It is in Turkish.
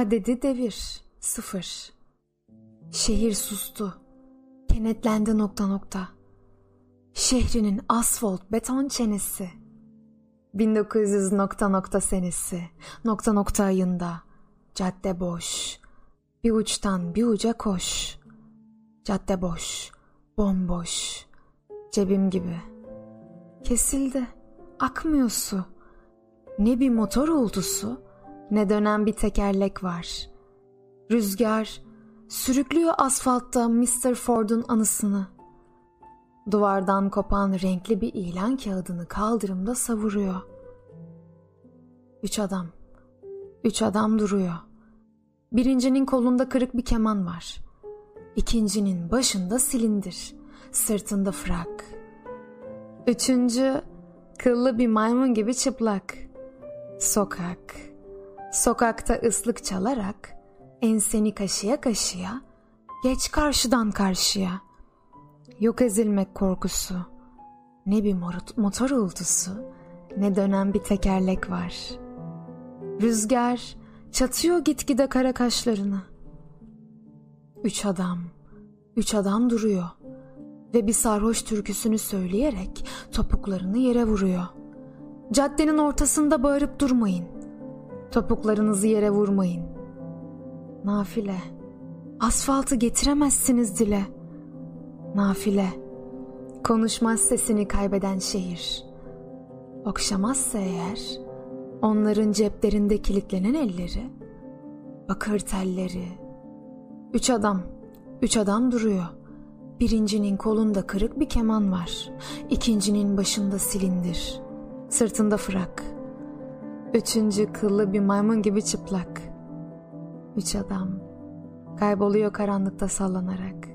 Adedi devir. Sıfır. Şehir sustu. Kenetlendi nokta nokta. Şehrinin asfalt beton çenesi. 1900 nokta nokta senesi. Nokta nokta ayında. Cadde boş. Bir uçtan bir uca koş. Cadde boş. Bomboş. Cebim gibi. Kesildi. Akmıyor su. Ne bir motor uğultusu ne dönen bir tekerlek var. Rüzgar sürüklüyor asfaltta Mr. Ford'un anısını. Duvardan kopan renkli bir ilan kağıdını kaldırımda savuruyor. Üç adam. Üç adam duruyor. Birincinin kolunda kırık bir keman var. İkincinin başında silindir, sırtında frak. Üçüncü kıllı bir maymun gibi çıplak. Sokak. Sokakta ıslık çalarak enseni kaşıya kaşıya geç karşıdan karşıya. Yok ezilmek korkusu. Ne bir motor uğultusu ne dönen bir tekerlek var. Rüzgar çatıyor gitgide kara kaşlarını. Üç adam, üç adam duruyor ve bir sarhoş türküsünü söyleyerek topuklarını yere vuruyor. Caddenin ortasında bağırıp durmayın. Topuklarınızı yere vurmayın. Nafile, asfaltı getiremezsiniz dile. Nafile, konuşmaz sesini kaybeden şehir. Okşamazsa eğer, onların ceplerinde kilitlenen elleri, bakır telleri. Üç adam, üç adam duruyor. Birincinin kolunda kırık bir keman var. İkincinin başında silindir. Sırtında frak. Üçüncü kıllı bir maymun gibi çıplak. Üç adam kayboluyor karanlıkta sallanarak.